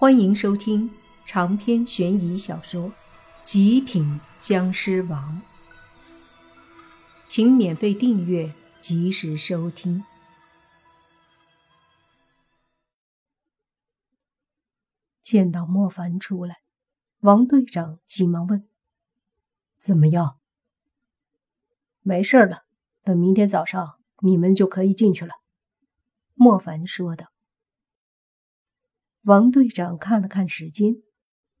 欢迎收听长篇悬疑小说《极品僵尸王》，请免费订阅，及时收听。见到莫凡出来，王队长急忙问：“怎么样？”“没事了，等明天早上你们就可以进去了。”莫凡说道。王队长看了看时间，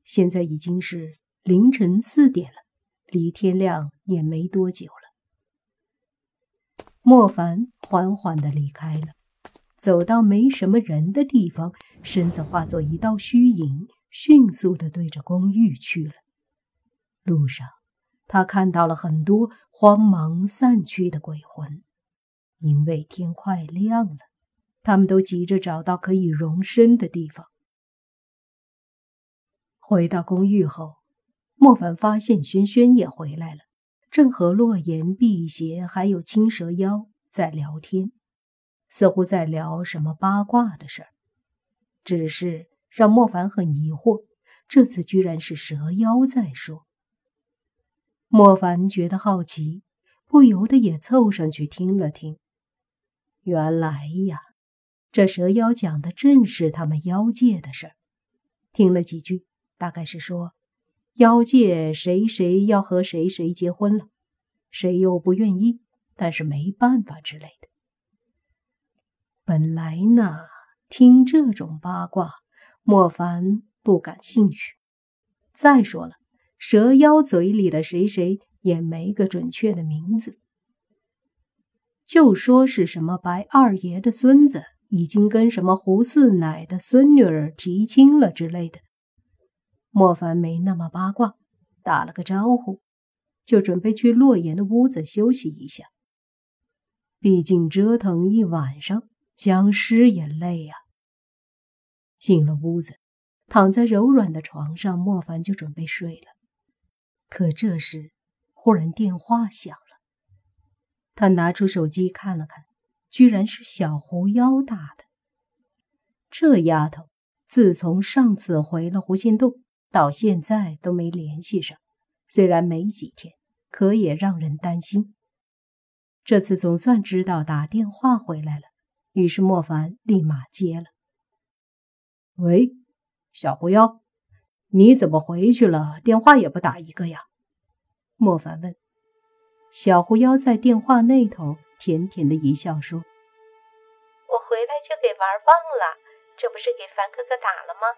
现在已经是凌晨四点了，离天亮也没多久了。莫凡缓缓的离开了，走到没什么人的地方，身子化作一道虚影，迅速的对着公寓去了。路上，他看到了很多慌忙散去的鬼魂，因为天快亮了，他们都急着找到可以容身的地方。回到公寓后，莫凡发现轩轩也回来了，正和洛言、辟邪还有青蛇妖在聊天，似乎在聊什么八卦的事儿。只是让莫凡很疑惑，这次居然是蛇妖在说。莫凡觉得好奇，不由得也凑上去听了听。原来呀，这蛇妖讲的正是他们妖界的事儿。听了几句。大概是说，妖界谁谁要和谁谁结婚了，谁又不愿意，但是没办法之类的。本来呢，听这种八卦，莫凡不感兴趣。再说了，蛇妖嘴里的谁谁也没个准确的名字，就说是什么白二爷的孙子已经跟什么胡四奶的孙女儿提亲了之类的。莫凡没那么八卦，打了个招呼，就准备去洛言的屋子休息一下。毕竟折腾一晚上，僵尸也累呀。进了屋子，躺在柔软的床上，莫凡就准备睡了。可这时，忽然电话响了。他拿出手机看了看，居然是小狐妖打的。这丫头自从上次回了狐仙洞。到现在都没联系上，虽然没几天，可也让人担心。这次总算知道打电话回来了，于是莫凡立马接了。喂，小狐妖，你怎么回去了？电话也不打一个呀？莫凡问。小狐妖在电话那头甜甜的一笑说：“我回来就给玩忘了，这不是给凡哥哥打了吗？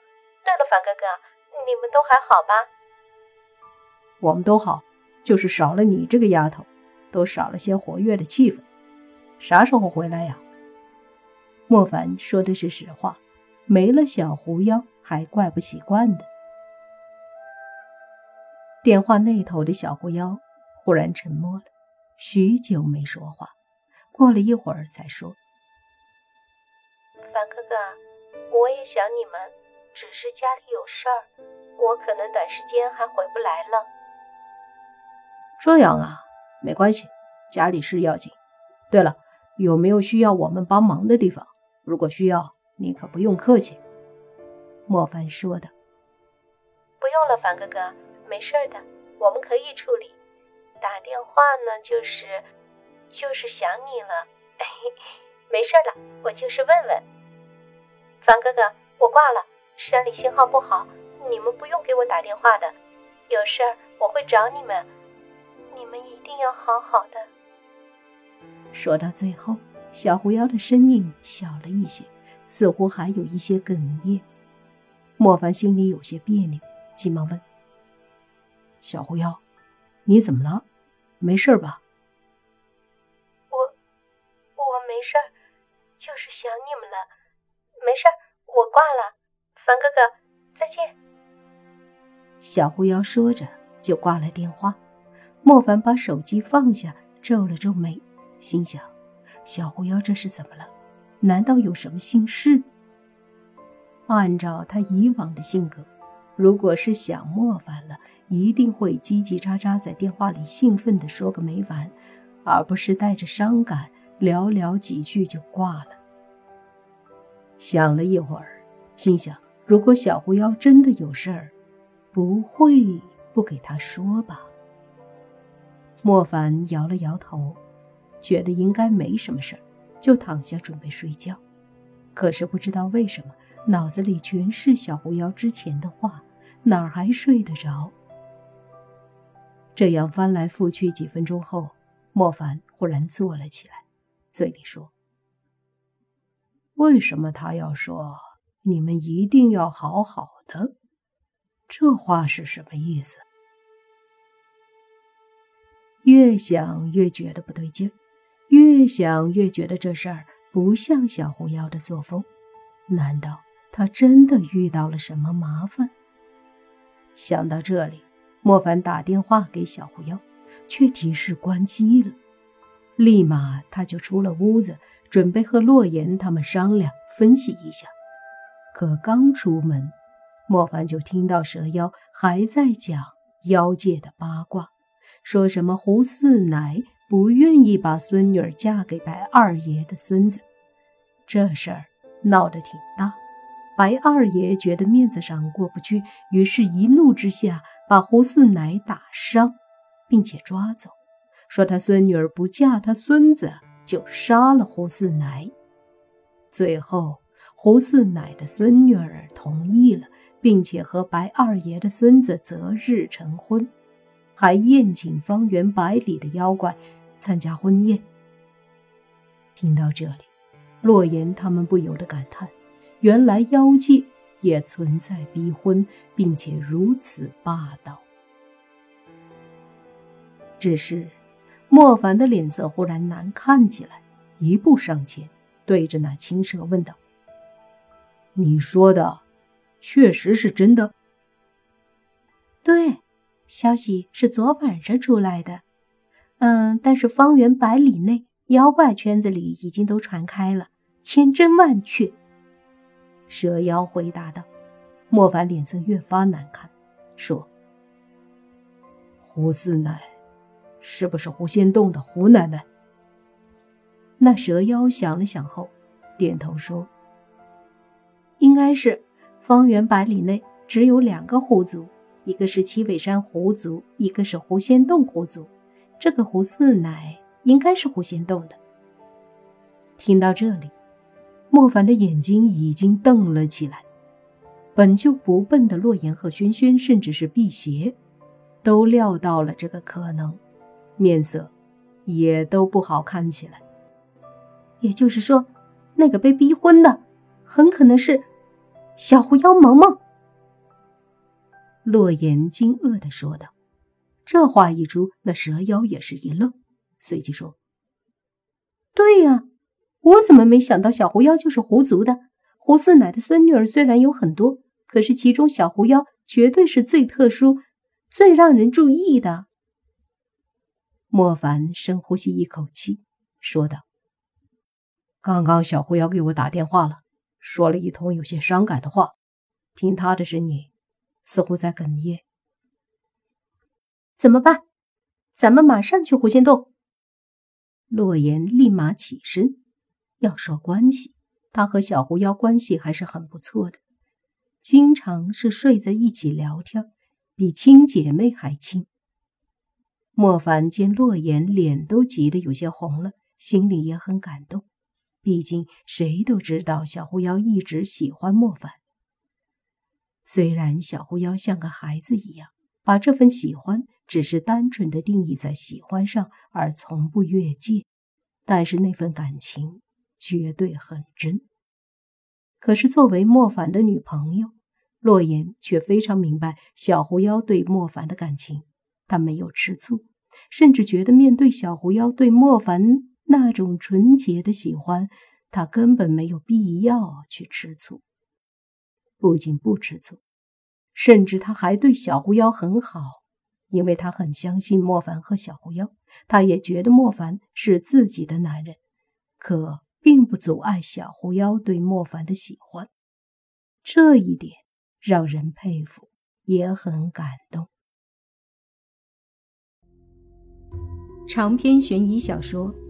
对了，凡哥哥。”你们都还好吧？我们都好，就是少了你这个丫头，都少了些活跃的气氛。啥时候回来呀？莫凡说的是实话，没了小狐妖还怪不习惯的。电话那头的小狐妖忽然沉默了，许久没说话，过了一会儿才说：“凡哥哥，我也想你们。”只是家里有事儿，我可能短时间还回不来了。这样啊，没关系，家里事要紧。对了，有没有需要我们帮忙的地方？如果需要，你可不用客气。莫凡说的。不用了，凡哥哥，没事的，我们可以处理。打电话呢，就是就是想你了。没事了，我就是问问。凡哥哥，我挂了。山里信号不好，你们不用给我打电话的。有事儿我会找你们，你们一定要好好的。说到最后，小狐妖的声音小了一些，似乎还有一些哽咽。莫凡心里有些别扭，急忙问：“小狐妖，你怎么了？没事吧？”“我我没事儿，就是想你们了。没事儿，我挂了。”凡哥哥，再见。小狐妖说着就挂了电话。莫凡把手机放下，皱了皱眉，心想：小狐妖这是怎么了？难道有什么心事？按照他以往的性格，如果是想莫凡了，一定会叽叽喳喳在电话里兴奋地说个没完，而不是带着伤感寥寥几句就挂了。想了一会儿，心想。如果小狐妖真的有事儿，不会不给他说吧？莫凡摇了摇头，觉得应该没什么事儿，就躺下准备睡觉。可是不知道为什么，脑子里全是小狐妖之前的话，哪儿还睡得着？这样翻来覆去几分钟后，莫凡忽然坐了起来，嘴里说：“为什么他要说你们一定要好好的？这话是什么意思？”越想越觉得不对劲儿，越想越觉得这事儿不像小狐妖的作风。难道他真的遇到了什么麻烦？想到这里。莫凡打电话给小狐妖，却提示关机了。立马他就出了屋子，准备和洛言他们商量分析一下。可刚出门，莫凡就听到蛇妖还在讲妖界的八卦，说什么胡四奶不愿意把孙女嫁给白二爷的孙子，这事儿闹得挺大。白二爷觉得面子上过不去，于是一怒之下把胡四奶打伤，并且抓走，说他孙女儿不嫁他孙子，就杀了胡四奶。最后，胡四奶的孙女儿同意了，并且和白二爷的孙子择日成婚，还宴请方圆百里的妖怪参加婚宴。听到这里，洛言他们不由得感叹。原来妖界也存在逼婚，并且如此霸道。只是莫凡的脸色忽然难看起来，一步上前，对着那青蛇问道：“你说的确实是真的？”“对，消息是昨晚上出来的。嗯，但是方圆百里内，妖怪圈子里已经都传开了，千真万确。”蛇妖回答道：“莫凡脸色越发难看，说：‘胡四奶，是不是狐仙洞的胡奶奶？’那蛇妖想了想后，点头说：‘应该是。方圆百里内只有两个狐族，一个是七尾山狐族，一个是狐仙洞狐族。这个胡四奶应该是狐仙洞的。’听到这里。”莫凡的眼睛已经瞪了起来，本就不笨的洛言和轩轩，甚至是辟邪，都料到了这个可能，面色也都不好看起来。也就是说，那个被逼婚的，很可能是小狐妖萌萌。洛言惊愕的说道。这话一出，那蛇妖也是一愣，随即说：“对呀。”我怎么没想到小狐妖就是狐族的？胡四奶的孙女儿虽然有很多，可是其中小狐妖绝对是最特殊、最让人注意的。莫凡深呼吸一口气，说道：“刚刚小狐妖给我打电话了，说了一通有些伤感的话。听他的声音，似乎在哽咽。怎么办？咱们马上去狐仙洞。”洛言立马起身。要说关系，他和小狐妖关系还是很不错的，经常是睡在一起聊天，比亲姐妹还亲。莫凡见洛言脸都急得有些红了，心里也很感动。毕竟谁都知道小狐妖一直喜欢莫凡。虽然小狐妖像个孩子一样，把这份喜欢只是单纯的定义在喜欢上，而从不越界，但是那份感情。绝对很真。可是作为莫凡的女朋友，洛言却非常明白小狐妖对莫凡的感情。她没有吃醋，甚至觉得面对小狐妖对莫凡那种纯洁的喜欢，他根本没有必要去吃醋。不仅不吃醋，甚至他还对小狐妖很好，因为他很相信莫凡和小狐妖，他也觉得莫凡是自己的男人。可。并不阻碍小狐妖对莫凡的喜欢，这一点让人佩服，也很感动。长篇悬疑小说《